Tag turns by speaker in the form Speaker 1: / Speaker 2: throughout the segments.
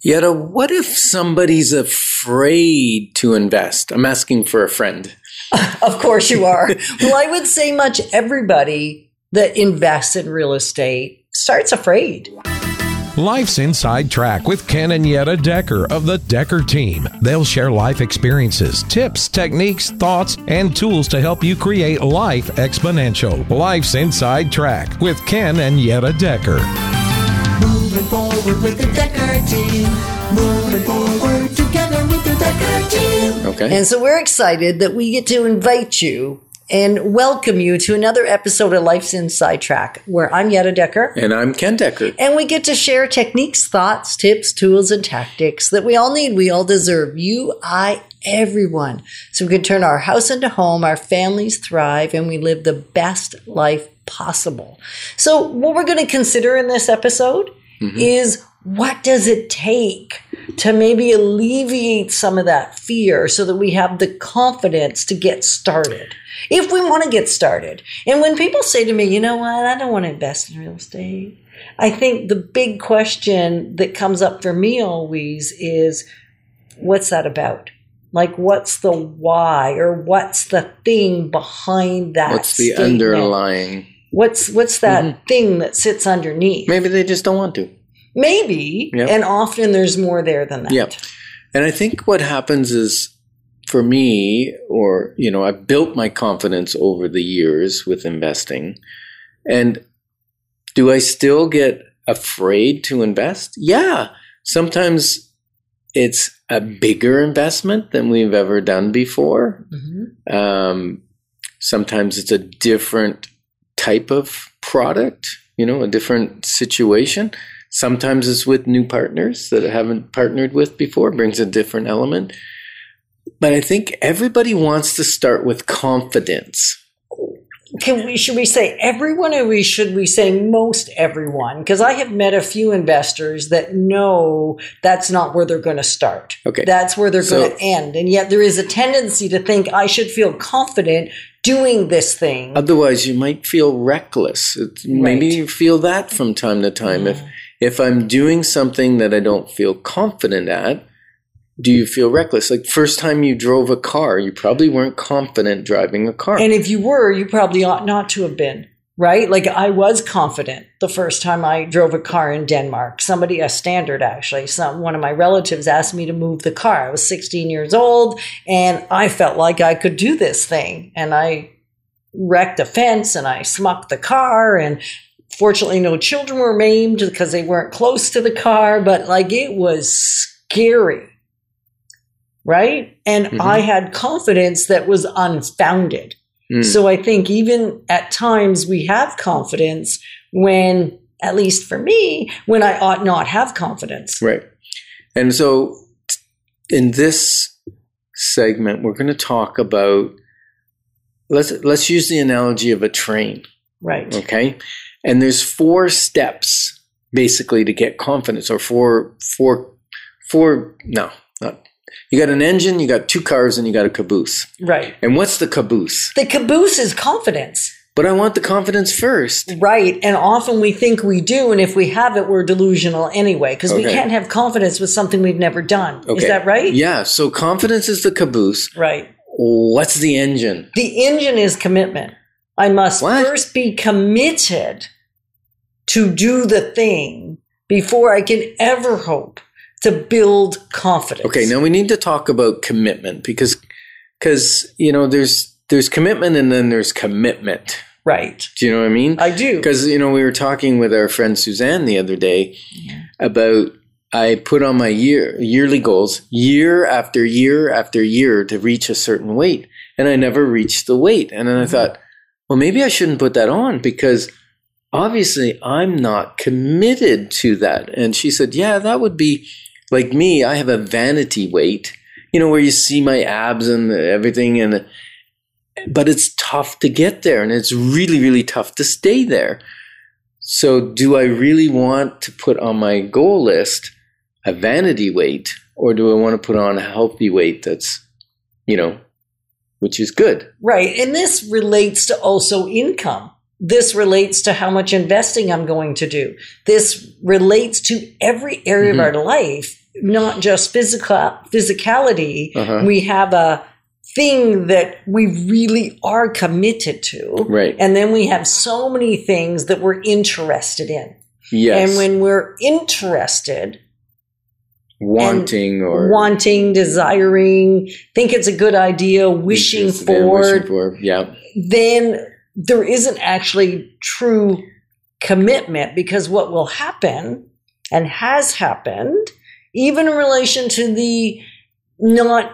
Speaker 1: Yetta, what if somebody's afraid to invest? I'm asking for a friend.
Speaker 2: of course you are. well, I would say much everybody that invests in real estate starts afraid.
Speaker 3: Life's Inside Track with Ken and Yetta Decker of the Decker team. They'll share life experiences, tips, techniques, thoughts, and tools to help you create life exponential. Life's Inside Track with Ken and Yetta Decker.
Speaker 4: Moving forward with the Decker team. Moving forward together with the Decker team.
Speaker 1: Okay.
Speaker 2: And so we're excited that we get to invite you and welcome you to another episode of Life's Inside Track, where I'm Yetta Decker.
Speaker 1: and I'm Ken Decker.
Speaker 2: And we get to share techniques, thoughts, tips, tools, and tactics that we all need, we all deserve. You, I, everyone. So we can turn our house into home, our families thrive, and we live the best life possible. So, what we're going to consider in this episode Mm-hmm. is what does it take to maybe alleviate some of that fear so that we have the confidence to get started? If we want to get started. And when people say to me, you know what, I don't want to invest in real estate. I think the big question that comes up for me always is what's that about? Like, what's the why or what's the thing behind that?
Speaker 1: What's the
Speaker 2: statement?
Speaker 1: underlying?
Speaker 2: What's what's that mm-hmm. thing that sits underneath?
Speaker 1: Maybe they just don't want to.
Speaker 2: Maybe,
Speaker 1: Yep.
Speaker 2: and often there's more there than that.
Speaker 1: Yep. And I think what happens is for me, or, you know, I've built my confidence over the years with investing. And do I still get afraid to invest? Yeah. Sometimes it's a bigger investment than we've ever done before.
Speaker 2: Mhm.
Speaker 1: Um, sometimes it's a different type of product, you know, a different situation. Sometimes it's with new partners that I haven't partnered with before, brings a different element. But I think everybody wants to start with confidence.
Speaker 2: Can we should we say everyone or we should we say most everyone? Because I have met a few investors that know that's not where they're going to start.
Speaker 1: Okay.
Speaker 2: That's where they're
Speaker 1: So-
Speaker 2: going to end. And yet there is a tendency to think I should feel confident doing this thing.
Speaker 1: Otherwise, you might feel reckless. It's, Maybe
Speaker 2: Right.
Speaker 1: you feel that from time to time. If mm. If I'm doing something that I don't feel confident at, do you feel reckless? Like first time you drove a car, you probably weren't confident driving a car.
Speaker 2: And if you were, you probably ought not to have been, right? Like I was confident the first time I drove a car in Denmark. Somebody, a standard actually, some one of my relatives asked me to move the car. I was 16 years old and I felt like I could do this thing. And I wrecked a fence and I smucked the car and fortunately no children were maimed because they weren't close to the car, but like it was scary. Right? And
Speaker 1: Mhm.
Speaker 2: I had confidence that was unfounded.
Speaker 1: Mm.
Speaker 2: So I think even at times we have confidence when, at least for me, when I ought not have confidence.
Speaker 1: Right. And so in this segment we're going to talk about let's let's use the analogy of a train,
Speaker 2: Right.
Speaker 1: okay? And there's four steps basically to get confidence or four four four no, not you got an engine, you got two cars and you got a caboose.
Speaker 2: Right.
Speaker 1: And what's the caboose?
Speaker 2: The caboose is confidence.
Speaker 1: But I want the confidence first.
Speaker 2: Right. And often we think we do. And if we have it, we're delusional anyway, because we can't have confidence with something we've never done.
Speaker 1: Okay.
Speaker 2: Is that right?
Speaker 1: Yeah, so confidence is the caboose.
Speaker 2: Right.
Speaker 1: What's the engine?
Speaker 2: The engine is commitment. I must
Speaker 1: What?
Speaker 2: first be committed to do the thing before I can ever hope to build confidence.
Speaker 1: Okay, now we need to talk about commitment because because you know there's there's commitment and then there's commitment.
Speaker 2: Right.
Speaker 1: Do you know what I mean?
Speaker 2: I do.
Speaker 1: Because you know we were talking with our friend Suzanne the other day mm-hmm. about I put on my year yearly goals year after year after year to reach a certain weight, and I never reached the weight. And then I mm-hmm. thought, well, maybe I shouldn't put that on because obviously I'm not committed to that. And she said, yeah, that would be like me. I have a vanity weight, you know, where you see my abs and everything, and but it's tough to get there, and it's really, really tough to stay there. So, do I really want to put on my goal list a vanity weight, or do I want to put on a healthy weight that's, you know, which is good?
Speaker 2: Right. And this relates to also income. This relates to how much investing I'm going to do. This relates to every area
Speaker 1: Mhm.
Speaker 2: of our life not just physical physicality.
Speaker 1: Uh-huh.
Speaker 2: We have a thing that we really are committed to.
Speaker 1: Right.
Speaker 2: And then we have so many things that we're interested in.
Speaker 1: Yes.
Speaker 2: And when we're interested,
Speaker 1: wanting or
Speaker 2: wanting, desiring, think it's a good idea, wishing
Speaker 1: interested in,
Speaker 2: for,
Speaker 1: wishing for. Yeah.
Speaker 2: then there isn't actually true commitment because what will happen and has happened, even in relation to the not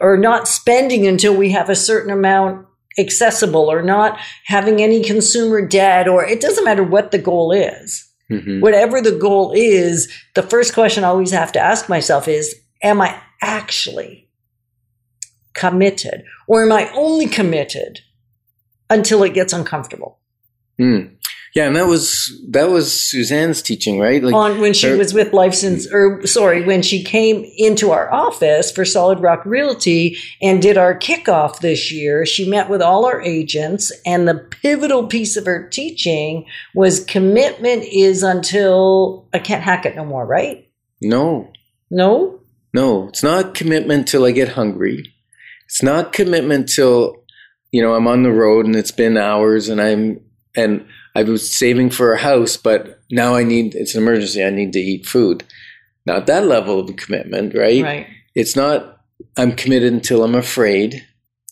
Speaker 2: or not spending until we have a certain amount accessible or not having any consumer debt or it doesn't matter what the goal is
Speaker 1: hmm
Speaker 2: whatever the goal is, the first question I always have to ask myself is, am I actually committed? Or am I only committed until it gets uncomfortable?
Speaker 1: Mm. Yeah, and that was that was Suzanne's teaching, right? Like
Speaker 2: On when she
Speaker 1: her-
Speaker 2: was with Life Since, or sorry, when she came into our office for Solid Rock Realty and did our kickoff this year, she met with all our agents, and the pivotal piece of her teaching was commitment is until I can't hack it no more, right?
Speaker 1: no,
Speaker 2: No?
Speaker 1: no, it's not commitment till I get hungry. It's not commitment till you know I'm on the road and it's been hours and I'm and I was saving for a house, but now I need it's an emergency. I need to eat food. Not that level of commitment, right?
Speaker 2: Right.
Speaker 1: It's not I'm committed until I'm afraid.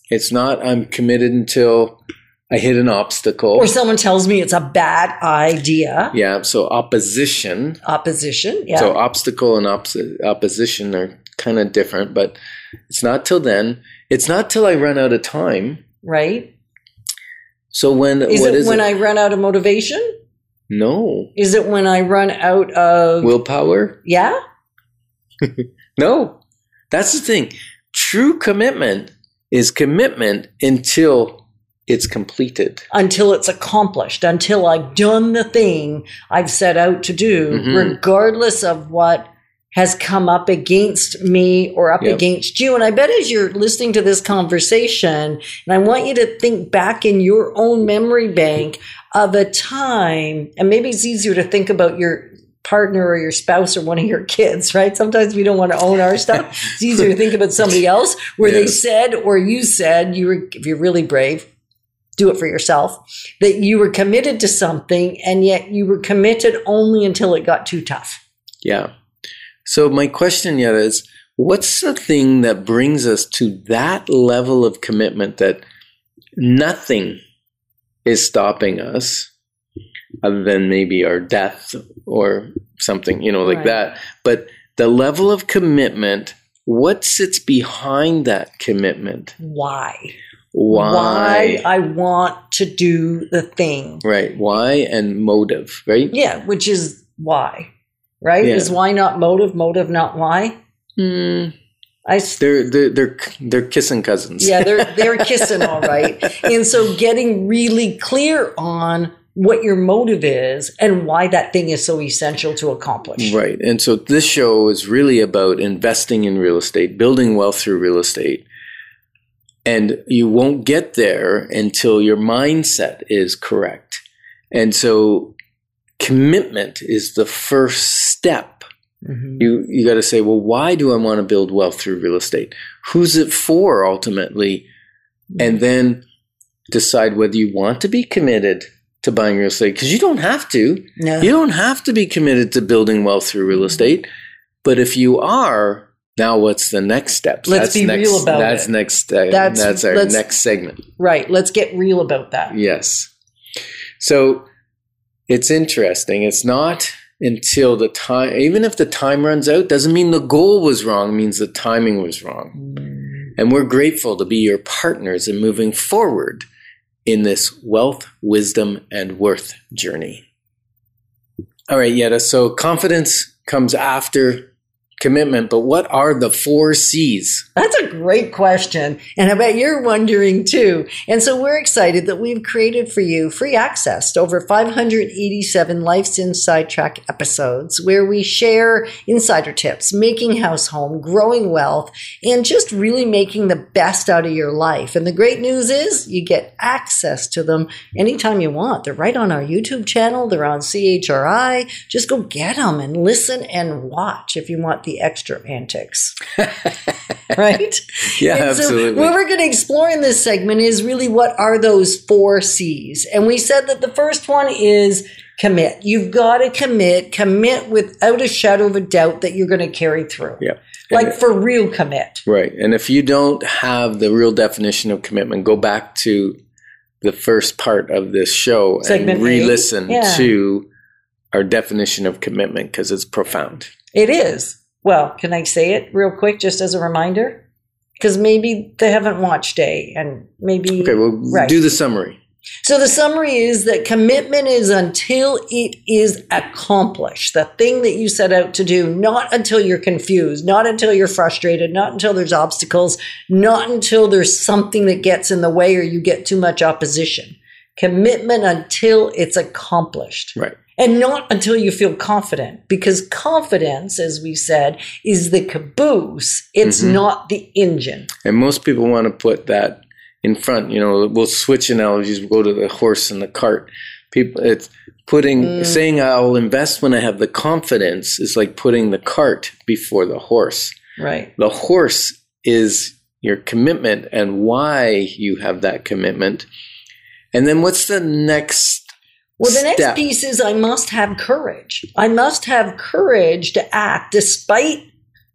Speaker 1: It's not I'm committed until I hit an obstacle.
Speaker 2: Or someone tells me it's a bad idea.
Speaker 1: yeah, so opposition.
Speaker 2: Opposition. Yeah.
Speaker 1: So obstacle and opposi- opposition are kind of different, but it's not till then. It's not till I run out of time.
Speaker 2: right.
Speaker 1: So when
Speaker 2: Is it
Speaker 1: is
Speaker 2: when
Speaker 1: it?
Speaker 2: I run out of motivation?
Speaker 1: no
Speaker 2: Is it when I run out of
Speaker 1: willpower.
Speaker 2: Yeah?
Speaker 1: No, that's the thing. True commitment is commitment until it's completed.
Speaker 2: Until it's accomplished, until I've done the thing I've set out to do,
Speaker 1: Mhm.
Speaker 2: regardless of what has come up against me or up
Speaker 1: Yep.
Speaker 2: against you. And I bet as you're listening to this conversation, and I want you to think back in your own memory bank of a time, and maybe it's easier to think about your partner or your spouse or one of your kids, right? Sometimes we don't want to own our stuff. It's easier to think about somebody else where they said or you said you were if you're really brave, do it for yourself, that you were committed to something and yet you were committed only until it got too tough.
Speaker 1: Yeah. So my question yet is what's the thing that brings us to that level of commitment that nothing is stopping us other than maybe our death or something, you know, like
Speaker 2: Right.
Speaker 1: that. But the level of commitment, what sits behind that commitment?
Speaker 2: Why?
Speaker 1: Why?
Speaker 2: I want to do the thing.
Speaker 1: right. Why and motive, right?
Speaker 2: Yeah, which is why. Right?
Speaker 1: Yeah.
Speaker 2: Is why not motive, motive not why?
Speaker 1: Mm,
Speaker 2: I s-
Speaker 1: they're, they're, they're, they're kissing cousins.
Speaker 2: yeah, they're they're kissing all right. And so getting really clear on what your motive is and why that thing is so essential to accomplish.
Speaker 1: Right. And so this show is really about investing in real estate, building wealth through real estate. And you won't get there until your mindset is correct. And so commitment is the first step.
Speaker 2: Mhm.
Speaker 1: You you got to say, well, why do I want to build wealth through real estate? Who's it for ultimately? And then decide whether you want to be committed to buying real estate because you don't have to.
Speaker 2: No.
Speaker 1: You don't have to be committed to building wealth through real estate, but if you are, now what's the next step?
Speaker 2: Let's be
Speaker 1: next,
Speaker 2: real about
Speaker 1: that's
Speaker 2: it.
Speaker 1: Next, uh,
Speaker 2: That's-
Speaker 1: that's our next segment.
Speaker 2: Right. Let's get real about that.
Speaker 1: Yes. So it's interesting. It's not until the time, even if the time runs out, doesn't mean the goal was wrong. It means the timing was wrong. Mm. And we're grateful to be your partners in moving forward in this wealth, wisdom, and worth journey. All right, Yetta. So confidence comes after commitment, but what are the four C's?
Speaker 2: That's a great question. And I bet you're wondering too. And so we're excited that we've created for you free access to over 587 Life's Inside Track episodes where we share insider tips, making house home, growing wealth, and just really making the best out of your life. And the great news is you get access to them anytime you want. They're right on our YouTube channel. They're on CHRI. Just go get them and listen and watch if you want the extra antics. right?
Speaker 1: Yeah,
Speaker 2: And so
Speaker 1: absolutely.
Speaker 2: what we're going to explore in this segment is really what are those four C's. And we said that the first one is commit. You've got to commit, commit without a shadow of a doubt that you're going to carry through.
Speaker 1: yeah.
Speaker 2: Like for real commit.
Speaker 1: Right. And if you don't have the real definition of commitment, go back to the first part of this show
Speaker 2: Segment
Speaker 1: and re listen
Speaker 2: Yeah.
Speaker 1: to our definition of commitment because it's profound.
Speaker 2: It is. Well, can I say it real quick just as a reminder? Because maybe they haven't watched A and maybe.
Speaker 1: Okay, well,
Speaker 2: Right.
Speaker 1: do the summary.
Speaker 2: So the summary is that commitment is until it is accomplished, the thing that you set out to do, not until you're confused, not until you're frustrated, not until there's obstacles, not until there's something that gets in the way or you get too much opposition. Commitment until it's accomplished.
Speaker 1: Right.
Speaker 2: And not until you feel confident, because confidence, as we said, is the caboose. It's not the engine.
Speaker 1: And most people want to put that in front. You know, we'll switch analogies. We'll go to the horse and the cart. People, it's putting
Speaker 2: Mm.
Speaker 1: saying I'll invest when I have the confidence is like putting the cart before the horse.
Speaker 2: Right.
Speaker 1: The horse is your commitment and why you have that commitment. And then what's the next?
Speaker 2: Well, the next piece is I must have courage. I must have courage to act despite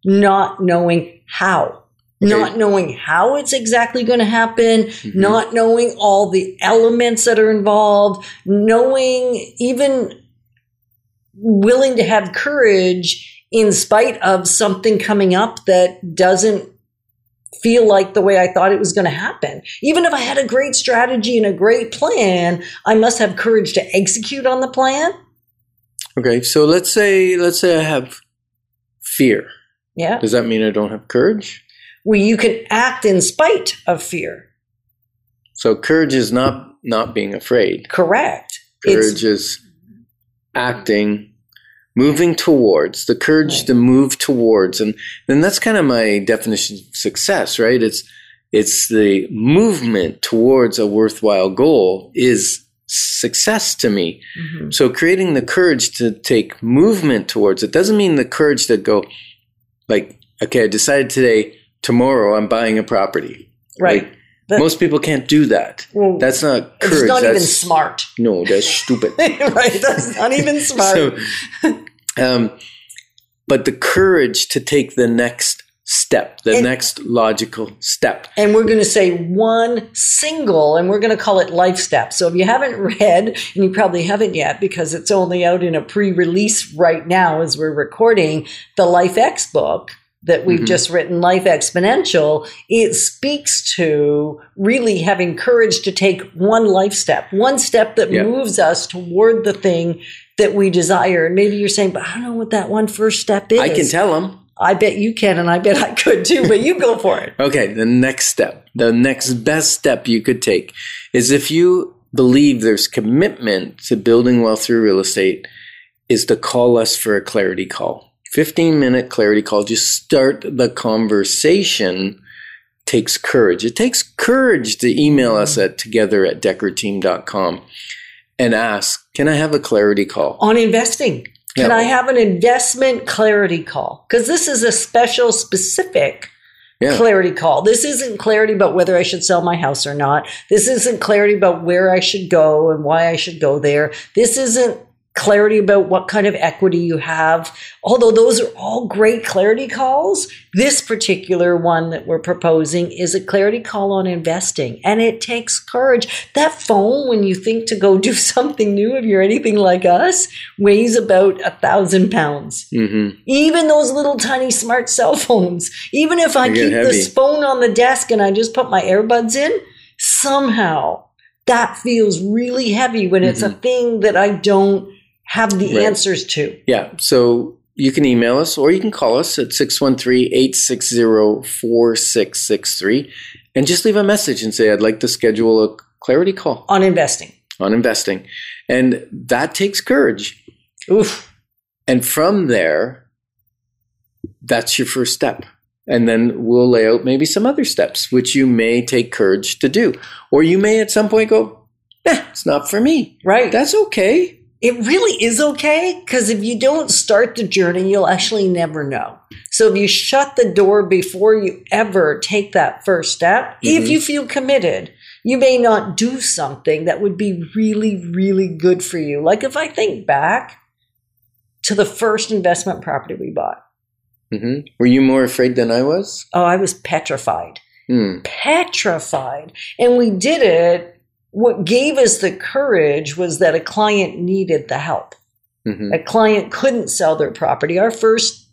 Speaker 2: not knowing how. Not knowing how it's exactly going to happen,
Speaker 1: Mm-hmm.
Speaker 2: not knowing all the elements that are involved, knowing even willing to have courage in spite of something coming up that doesn't feel like the way I thought it was going to happen. Even if I had a great strategy and a great plan, I must have courage to execute on the plan.
Speaker 1: Okay, so let's say let's say I have fear.
Speaker 2: Yeah.
Speaker 1: Does that mean I don't have courage?
Speaker 2: Well, you can act in spite of fear.
Speaker 1: So courage is not not being afraid.
Speaker 2: Correct.
Speaker 1: Courage is acting, moving towards the courage to move towards, and then that's kind of my definition of success, right? It's it's the movement towards a worthwhile goal is success to me.
Speaker 2: Mhm.
Speaker 1: So creating the courage to take movement towards it doesn't mean the courage to go like, okay, I decided today, tomorrow I'm buying a property.
Speaker 2: right.
Speaker 1: Like,
Speaker 2: That-
Speaker 1: most people can't do that.
Speaker 2: Well,
Speaker 1: That's not courage.
Speaker 2: it's not
Speaker 1: that's,
Speaker 2: even smart.
Speaker 1: No, that's stupid.
Speaker 2: right. That's not even smart.
Speaker 1: So, um, but the courage to take the next step, the
Speaker 2: And-
Speaker 1: next logical step.
Speaker 2: and we're going to say one single, and we're going to call it Life Step. So if you haven't read, and you probably haven't yet because it's only out in a pre release right now as we're recording, the Life X book that we've
Speaker 1: Mhm.
Speaker 2: just written, Life Exponential, it speaks to really having courage to take one life step, one step that moves us toward the thing that we desire. And maybe you're saying, but I don't know what that one first step is.
Speaker 1: I can tell them.
Speaker 2: I bet you can, and I bet I could too, but you go for it.
Speaker 1: Okay, the next step, the next best step you could take is if you believe there's commitment to building wealth through real estate, is to call us for a clarity call. 15 minute clarity call. Just start the conversation. Takes courage. It takes courage to email us at together at deckerteam.com and ask, can I have a clarity call?
Speaker 2: on investing. Can
Speaker 1: Yeah.
Speaker 2: I have an investment clarity call? Because this is a special, specific
Speaker 1: Yeah.
Speaker 2: clarity call. This isn't clarity about whether I should sell my house or not. This isn't clarity about where I should go and why I should go there. This isn't clarity about what kind of equity you have. Although those are all great clarity calls, this particular one that we're proposing is a clarity call on investing. And it takes courage. That phone, when you think to go do something new, if you're anything like us, weighs about a thousand pounds.
Speaker 1: hmm
Speaker 2: Even those little tiny smart cell phones, even if I keep
Speaker 1: heavy.
Speaker 2: this phone on the desk and I just put my earbuds in, somehow that feels really heavy when it's a thing that I don't have the.
Speaker 1: Right.
Speaker 2: answers to.
Speaker 1: Yeah. So you can email us or you can call us at 613-860-4663 and just leave a message and say, I'd like to schedule a clarity call
Speaker 2: On investing.
Speaker 1: on investing. And that takes courage.
Speaker 2: Oof.
Speaker 1: And from there, that's your first step. And then we'll lay out maybe some other steps, which you may take courage to do. Or you may at some point go, eh, it's not for me.
Speaker 2: Right.
Speaker 1: That's okay.
Speaker 2: It really is okay because if you don't start the journey, you'll actually never know. So if you shut the door before you ever take that first step, if you feel committed, you may not do something that would be really, really good for you. Like if I think back to the first investment property we bought,
Speaker 1: hmm Were you more afraid than I was?
Speaker 2: oh, I was petrified.
Speaker 1: Hmm.
Speaker 2: petrified. And we did it. What gave us the courage was that a client needed the help.
Speaker 1: hmm
Speaker 2: A client couldn't sell their property. Our first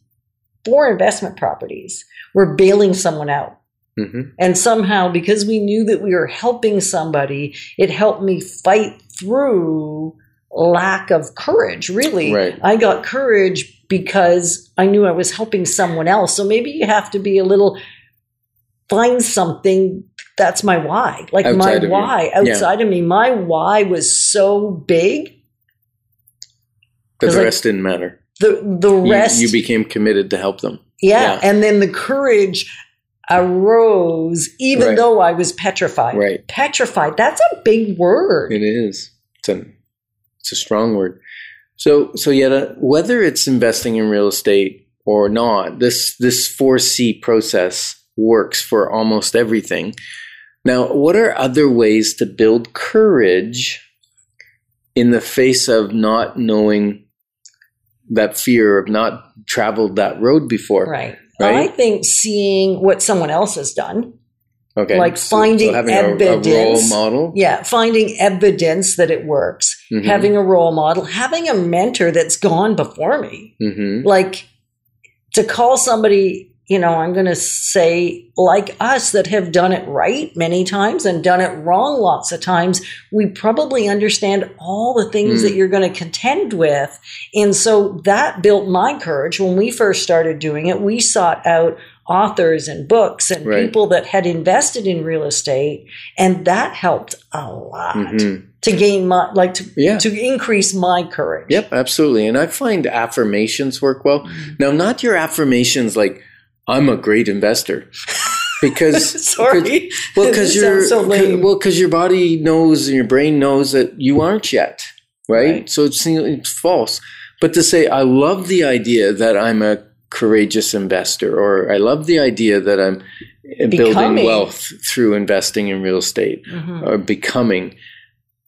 Speaker 2: four investment properties were bailing someone out.
Speaker 1: hmm
Speaker 2: And somehow, because we knew that we were helping somebody, it helped me fight through lack of courage, really.
Speaker 1: Right.
Speaker 2: I got courage because I knew I was helping someone else. So maybe you have to be a little, find something that's my why. Like
Speaker 1: Outside
Speaker 2: my
Speaker 1: of you.
Speaker 2: why
Speaker 1: Yeah.
Speaker 2: outside of me. My why was so big.
Speaker 1: But the
Speaker 2: I-
Speaker 1: rest didn't matter.
Speaker 2: The, the
Speaker 1: You-
Speaker 2: rest.
Speaker 1: you, became committed to help them.
Speaker 2: Yeah.
Speaker 1: Yeah.
Speaker 2: And then the courage arose even
Speaker 1: Right.
Speaker 2: though I was petrified.
Speaker 1: Right.
Speaker 2: Petrified. That's a big word.
Speaker 1: It is. It's a, it's a strong word. So, so yet, whether it's investing in real estate or not, this this four C process works for almost everything. Now, what are other ways to build courage in the face of not knowing that fear of not traveled that road before?
Speaker 2: Right.
Speaker 1: Right?
Speaker 2: I think seeing what someone else has done,
Speaker 1: Okay,
Speaker 2: Like finding
Speaker 1: having a- a, role model.
Speaker 2: yeah, finding evidence that it works,
Speaker 1: Mhm.
Speaker 2: having a role model, having a mentor that's gone before me.
Speaker 1: hmm
Speaker 2: Like to call somebody, you know, I'm going to say like us that have done it right many times and done it wrong lots of times, we probably understand all the things
Speaker 1: Mm.
Speaker 2: that you're going to contend with. And so that built my courage. When we first started doing it, we sought out authors and books and
Speaker 1: Right.
Speaker 2: people that had invested in real estate. And that helped a lot
Speaker 1: hmm
Speaker 2: to gain my, like to,
Speaker 1: Yeah.
Speaker 2: to increase my courage.
Speaker 1: Yep, absolutely. And I find affirmations work well.
Speaker 2: Mm-hmm.
Speaker 1: Now, not your affirmations like "I'm a great investor," because
Speaker 2: Sorry.
Speaker 1: well, because your
Speaker 2: so
Speaker 1: well, because your body knows and your brain knows that you aren't yet, right?
Speaker 2: Right.
Speaker 1: So it's it's false. But to say I love the idea that I'm a courageous investor, or I love the idea that I'm building wealth through investing in real estate,
Speaker 2: Mhm.
Speaker 1: or becoming.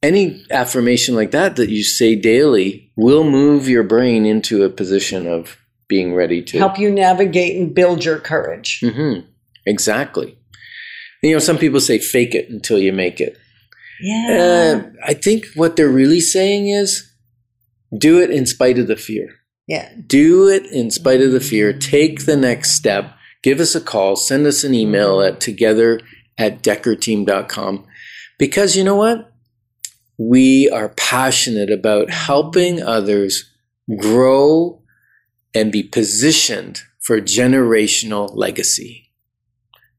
Speaker 1: Any affirmation like that that you say daily will move your brain into a position of being ready to
Speaker 2: help you navigate and build your courage.
Speaker 1: hmm Exactly. You know, some people say fake it until you make it.
Speaker 2: Yeah.
Speaker 1: Uh, I think what they're really saying is do it in spite of the fear.
Speaker 2: yeah.
Speaker 1: Do it in spite of the fear. Take the next step. Give us a call. Send us an email at together at deckerteam.com. Because you know what? We are passionate about helping others grow and be positioned for generational legacy.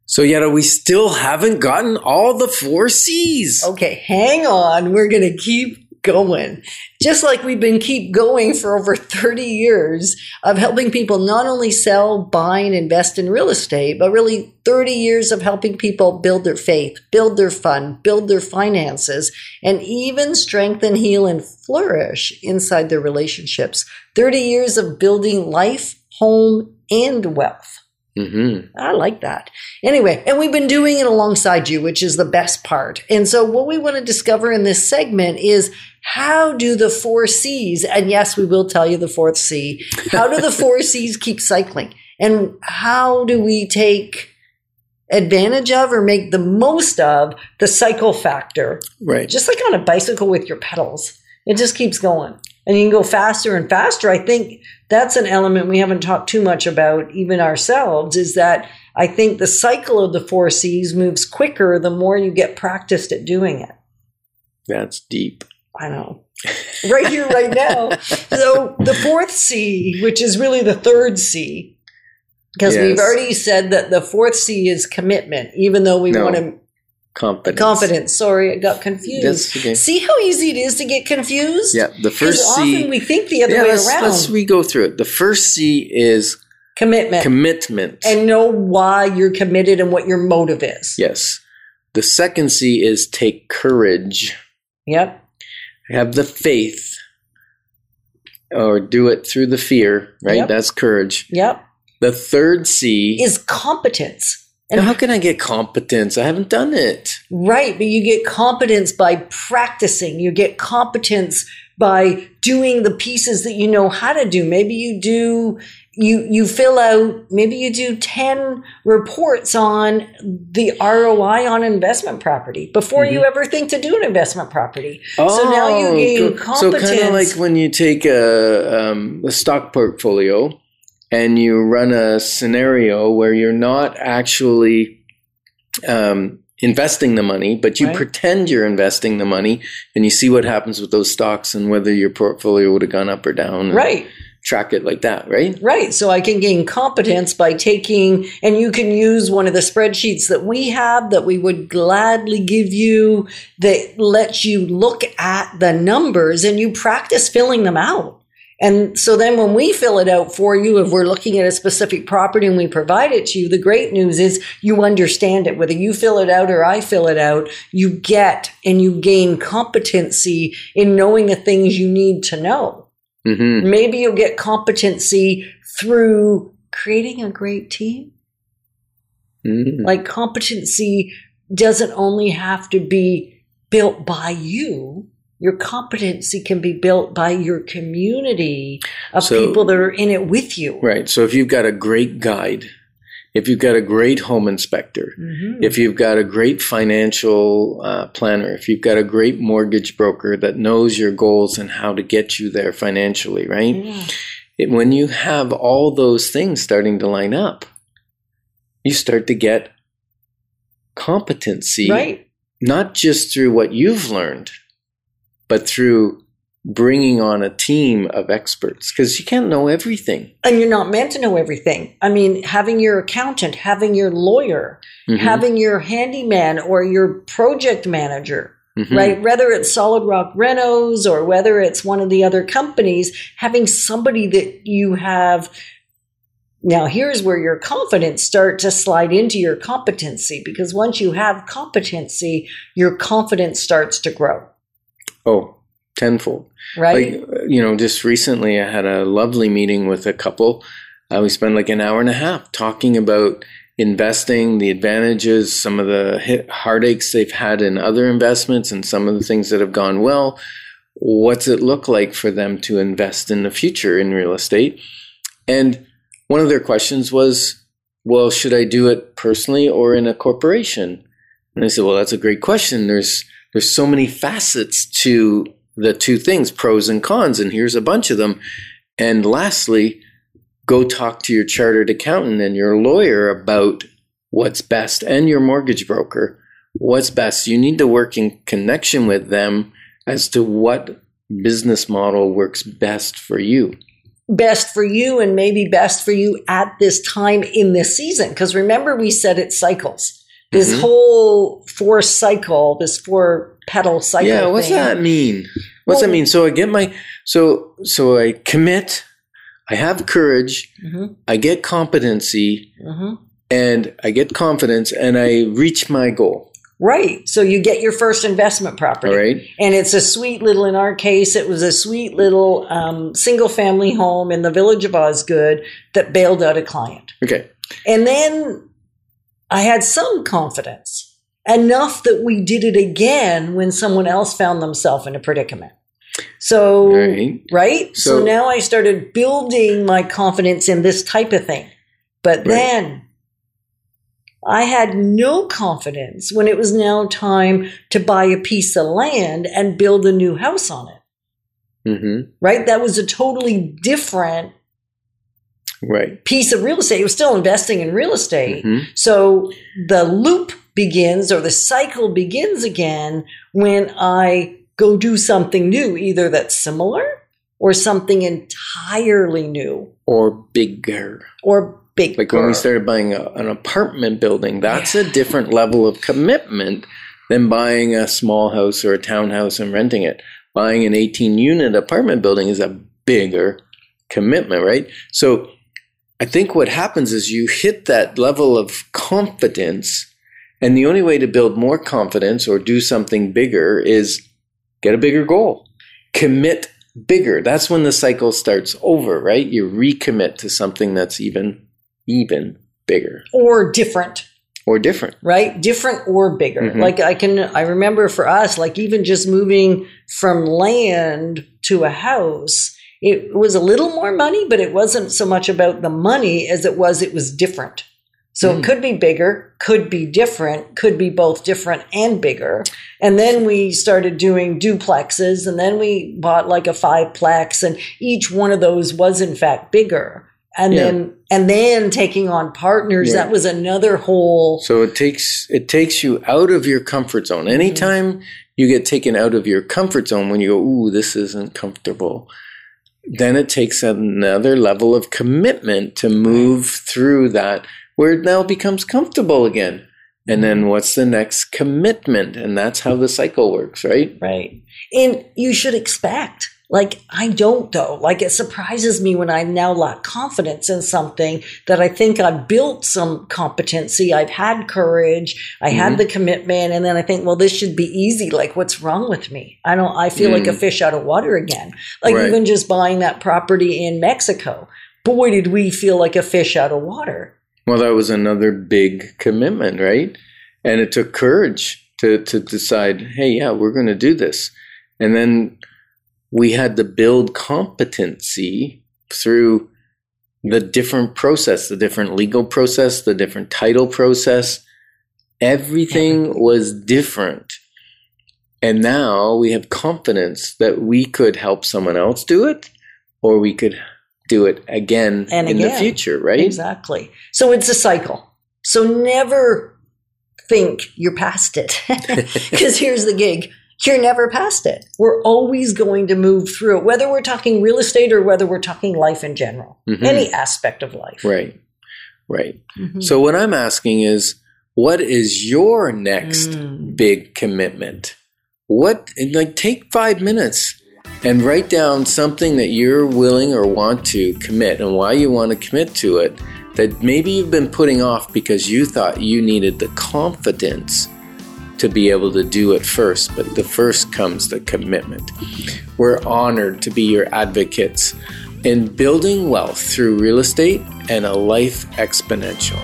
Speaker 1: So yet we still haven't gotten all the four C's.
Speaker 2: Okay, hang on. We're going to keep going. Just like we've been keep going for over 30 years of helping people not only sell, buy, and invest in real estate, but really 30 years of helping people build their faith, build their fund, build their finances, and even strengthen, heal, and flourish inside their relationships. 30 years of building life, home, and wealth.
Speaker 1: Mm-hmm.
Speaker 2: I like that. Anyway, and we've been doing it alongside you, which is the best part. And so, what we want to discover in this segment is how do the four C's, and yes, we will tell you the fourth C, how do the four C's keep cycling? And how do we take advantage of or make the most of the cycle factor?
Speaker 1: Right.
Speaker 2: Just like on a bicycle with your pedals, it just keeps going. And you can go faster and faster. I think that's an element we haven't talked too much about, even ourselves, is that I think the cycle of the four C's moves quicker the more you get practiced at doing it.
Speaker 1: That's deep.
Speaker 2: I know. Right here, right now. So the fourth C, which is really the third C, because we've already said that the fourth C is commitment, even though we
Speaker 1: No.
Speaker 2: want to
Speaker 1: Confidence.
Speaker 2: confidence. Sorry, I got confused.
Speaker 1: Okay.
Speaker 2: See how easy it is to get confused?
Speaker 1: Yeah, the first
Speaker 2: often
Speaker 1: C.
Speaker 2: we think the other
Speaker 1: yeah,
Speaker 2: way
Speaker 1: let's,
Speaker 2: around.
Speaker 1: let's re-go through it. The first C is
Speaker 2: commitment.
Speaker 1: commitment.
Speaker 2: and know why you're committed and what your motive is.
Speaker 1: yes. The second C is take courage.
Speaker 2: Yep.
Speaker 1: Have the faith, or do it through the fear. Right.
Speaker 2: Yep.
Speaker 1: That's courage.
Speaker 2: Yep.
Speaker 1: The third C
Speaker 2: Is competence.
Speaker 1: Now, how can I get competence? I haven't done it.
Speaker 2: Right, but you get competence by practicing. You get competence by doing the pieces that you know how to do. Maybe you do you you fill out maybe you do 10 reports on the ROI on investment property before you ever think to do an investment property. so now you gain
Speaker 1: co- So kind of like when you take a, um, a stock portfolio and you run a scenario where you're not actually um, investing the money, but you
Speaker 2: Right.
Speaker 1: pretend you're investing the money, and you see what happens with those stocks and whether your portfolio would have gone up or down.
Speaker 2: right.
Speaker 1: Track it like that, right?
Speaker 2: Right. So I can gain competence by taking, and you can use one of the spreadsheets that we have that we would gladly give you that lets you look at the numbers and you practice filling them out. And so then when we fill it out for you, if we're looking at a specific property and we provide it to you, the great news is you understand it. Whether you fill it out or I fill it out, you get and you gain competency in knowing the things you need to know.
Speaker 1: hmm
Speaker 2: Maybe you'll get competency through creating a great team.
Speaker 1: hmm
Speaker 2: Like competency doesn't only have to be built by you. Your competency can be built by your community of
Speaker 1: So-
Speaker 2: people that are in it with you.
Speaker 1: Right. So if you've got a great guide, if you've got a great home inspector,
Speaker 2: Mhm.
Speaker 1: if you've got a great financial uh, planner, if you've got a great mortgage broker that knows your goals and how to get you there financially, right?
Speaker 2: Yeah.
Speaker 1: It, when you have all those things starting to line up, you start to get competency,
Speaker 2: Right.
Speaker 1: not just through what you've learned, but through bringing on a team of experts because you can't know everything.
Speaker 2: And you're not meant to know everything. I mean, having your accountant, having your lawyer,
Speaker 1: Mhm.
Speaker 2: having your handyman or your project manager,
Speaker 1: Mhm.
Speaker 2: right? Whether it's Solid Rock Renos or whether it's one of the other companies, having somebody that you have. Now, here's where your confidence start to slide into your competency because once you have competency, your confidence starts to grow,
Speaker 1: Oh, tenfold.
Speaker 2: right?
Speaker 1: Like, you know, just recently I had a lovely meeting with a couple. Uh, we spent like an hour and a half talking about investing, the advantages, some of the heartaches they've had in other investments, and some of the things that have gone well. What's it look like for them to invest in the future in real estate? And one of their questions was, well, should I do it personally or in a corporation? And I said, well, that's a great question. There's there's so many facets to the two things, pros and cons, and here's a bunch of them. And lastly, go talk to your chartered accountant and your lawyer about what's best and your mortgage broker. What's best? You need to work in connection with them as to what business model works best for you.
Speaker 2: best for you and maybe best for you at this time in this season. Because remember, we said it cycles. This
Speaker 1: Mhm.
Speaker 2: whole four cycle, this four pedal cycle.
Speaker 1: yeah, what's
Speaker 2: thing.
Speaker 1: that mean? What's
Speaker 2: Well-
Speaker 1: that mean? So I get my so so I commit, I have courage,
Speaker 2: Mhm,
Speaker 1: I get competency,
Speaker 2: mhm.
Speaker 1: and I get confidence and I reach my goal.
Speaker 2: Right. So you get your first investment property.
Speaker 1: All right.
Speaker 2: And it's a sweet little, in our case, it was a sweet little um, single family home in the village of Osgoode that bailed out a client.
Speaker 1: Okay.
Speaker 2: And then I had some confidence, enough that we did it again when someone else found themselves in a predicament. So,
Speaker 1: right.
Speaker 2: right? So,
Speaker 1: So-
Speaker 2: now I started building my confidence in this type of thing. But
Speaker 1: Right.
Speaker 2: then I had no confidence when it was now time to buy a piece of land and build a new house on it.
Speaker 1: Mm-hmm.
Speaker 2: Right? That was a totally different
Speaker 1: Right.
Speaker 2: piece of real estate. It was still investing in real estate.
Speaker 1: Mhm.
Speaker 2: So the loop begins or the cycle begins again when I go do something new, either that's similar or something entirely new
Speaker 1: Or bigger.
Speaker 2: or big.
Speaker 1: Like when we started buying a, an apartment building, that's a different level of commitment than buying a small house or a townhouse and renting it. Buying an 18 unit apartment building is a bigger commitment, right? So I think what happens is you hit that level of confidence, and the only way to build more confidence or do something bigger is get a bigger goal, commit bigger. That's when the cycle starts over, right? You recommit to something that's even even bigger
Speaker 2: or different.
Speaker 1: or different.
Speaker 2: right? Different or bigger.
Speaker 1: Mhm.
Speaker 2: Like I can, I remember for us, like even just moving from land to a house, it was a little more money, but it wasn't so much about the money as it was, it was different. So
Speaker 1: Mm.
Speaker 2: it could be bigger, could be different, could be both different and bigger. And then we started doing duplexes and then we bought like a fiveplex and each one of those was in fact bigger. And
Speaker 1: Yeah.
Speaker 2: then, and then taking on partners,
Speaker 1: Yeah.
Speaker 2: that was another whole
Speaker 1: So it takes it takes you out of your comfort zone. Anytime you get taken out of your comfort zone when you go, "Ooh, this isn't comfortable," then it takes another level of commitment to move through that where it now becomes comfortable again. And then mm-hmm. what's the next commitment? And that's how the cycle works, right?
Speaker 2: Right. And you should expect. Like, I don't though. Like, it surprises me when I now lack confidence in something that I think I've built some competency. I've had courage. I had mm-hmm. the commitment. And then I think, well, this should be easy. Like, what's wrong with me? I don't, I feel like a mm. fish out of water again. Like,
Speaker 1: Right.
Speaker 2: even just buying that property in Mexico. Boy, did we feel like a fish out of water.
Speaker 1: Well, that was another big commitment, right? And it took courage to, to decide, hey, yeah, we're going to do this. And then we had to build competency through the different process, the different legal process, the different title process. Everything was different. And now we have confidence that we could help someone else do it or we could do it again
Speaker 2: And
Speaker 1: in the future, right?
Speaker 2: Exactly. So it's a cycle. So never think you're past it. Because here's the gig you're never past it. We're always going to move through it, whether we're talking real estate or whether we're talking life in general,
Speaker 1: Mhm.
Speaker 2: any aspect of life.
Speaker 1: Right. Right.
Speaker 2: Mhm.
Speaker 1: So what I'm asking is what is your next
Speaker 2: Mm.
Speaker 1: big commitment? What like take 5 minutes and write down something that you're willing or want to commit and why you want to commit to it that maybe you've been putting off because you thought you needed the confidence to be able to do it first, but the first comes the commitment. We're honored to be your advocates in building wealth through real estate and a life exponential.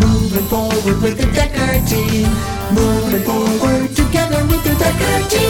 Speaker 4: Moving forward with the Decker team. Moving forward together with the Decker team.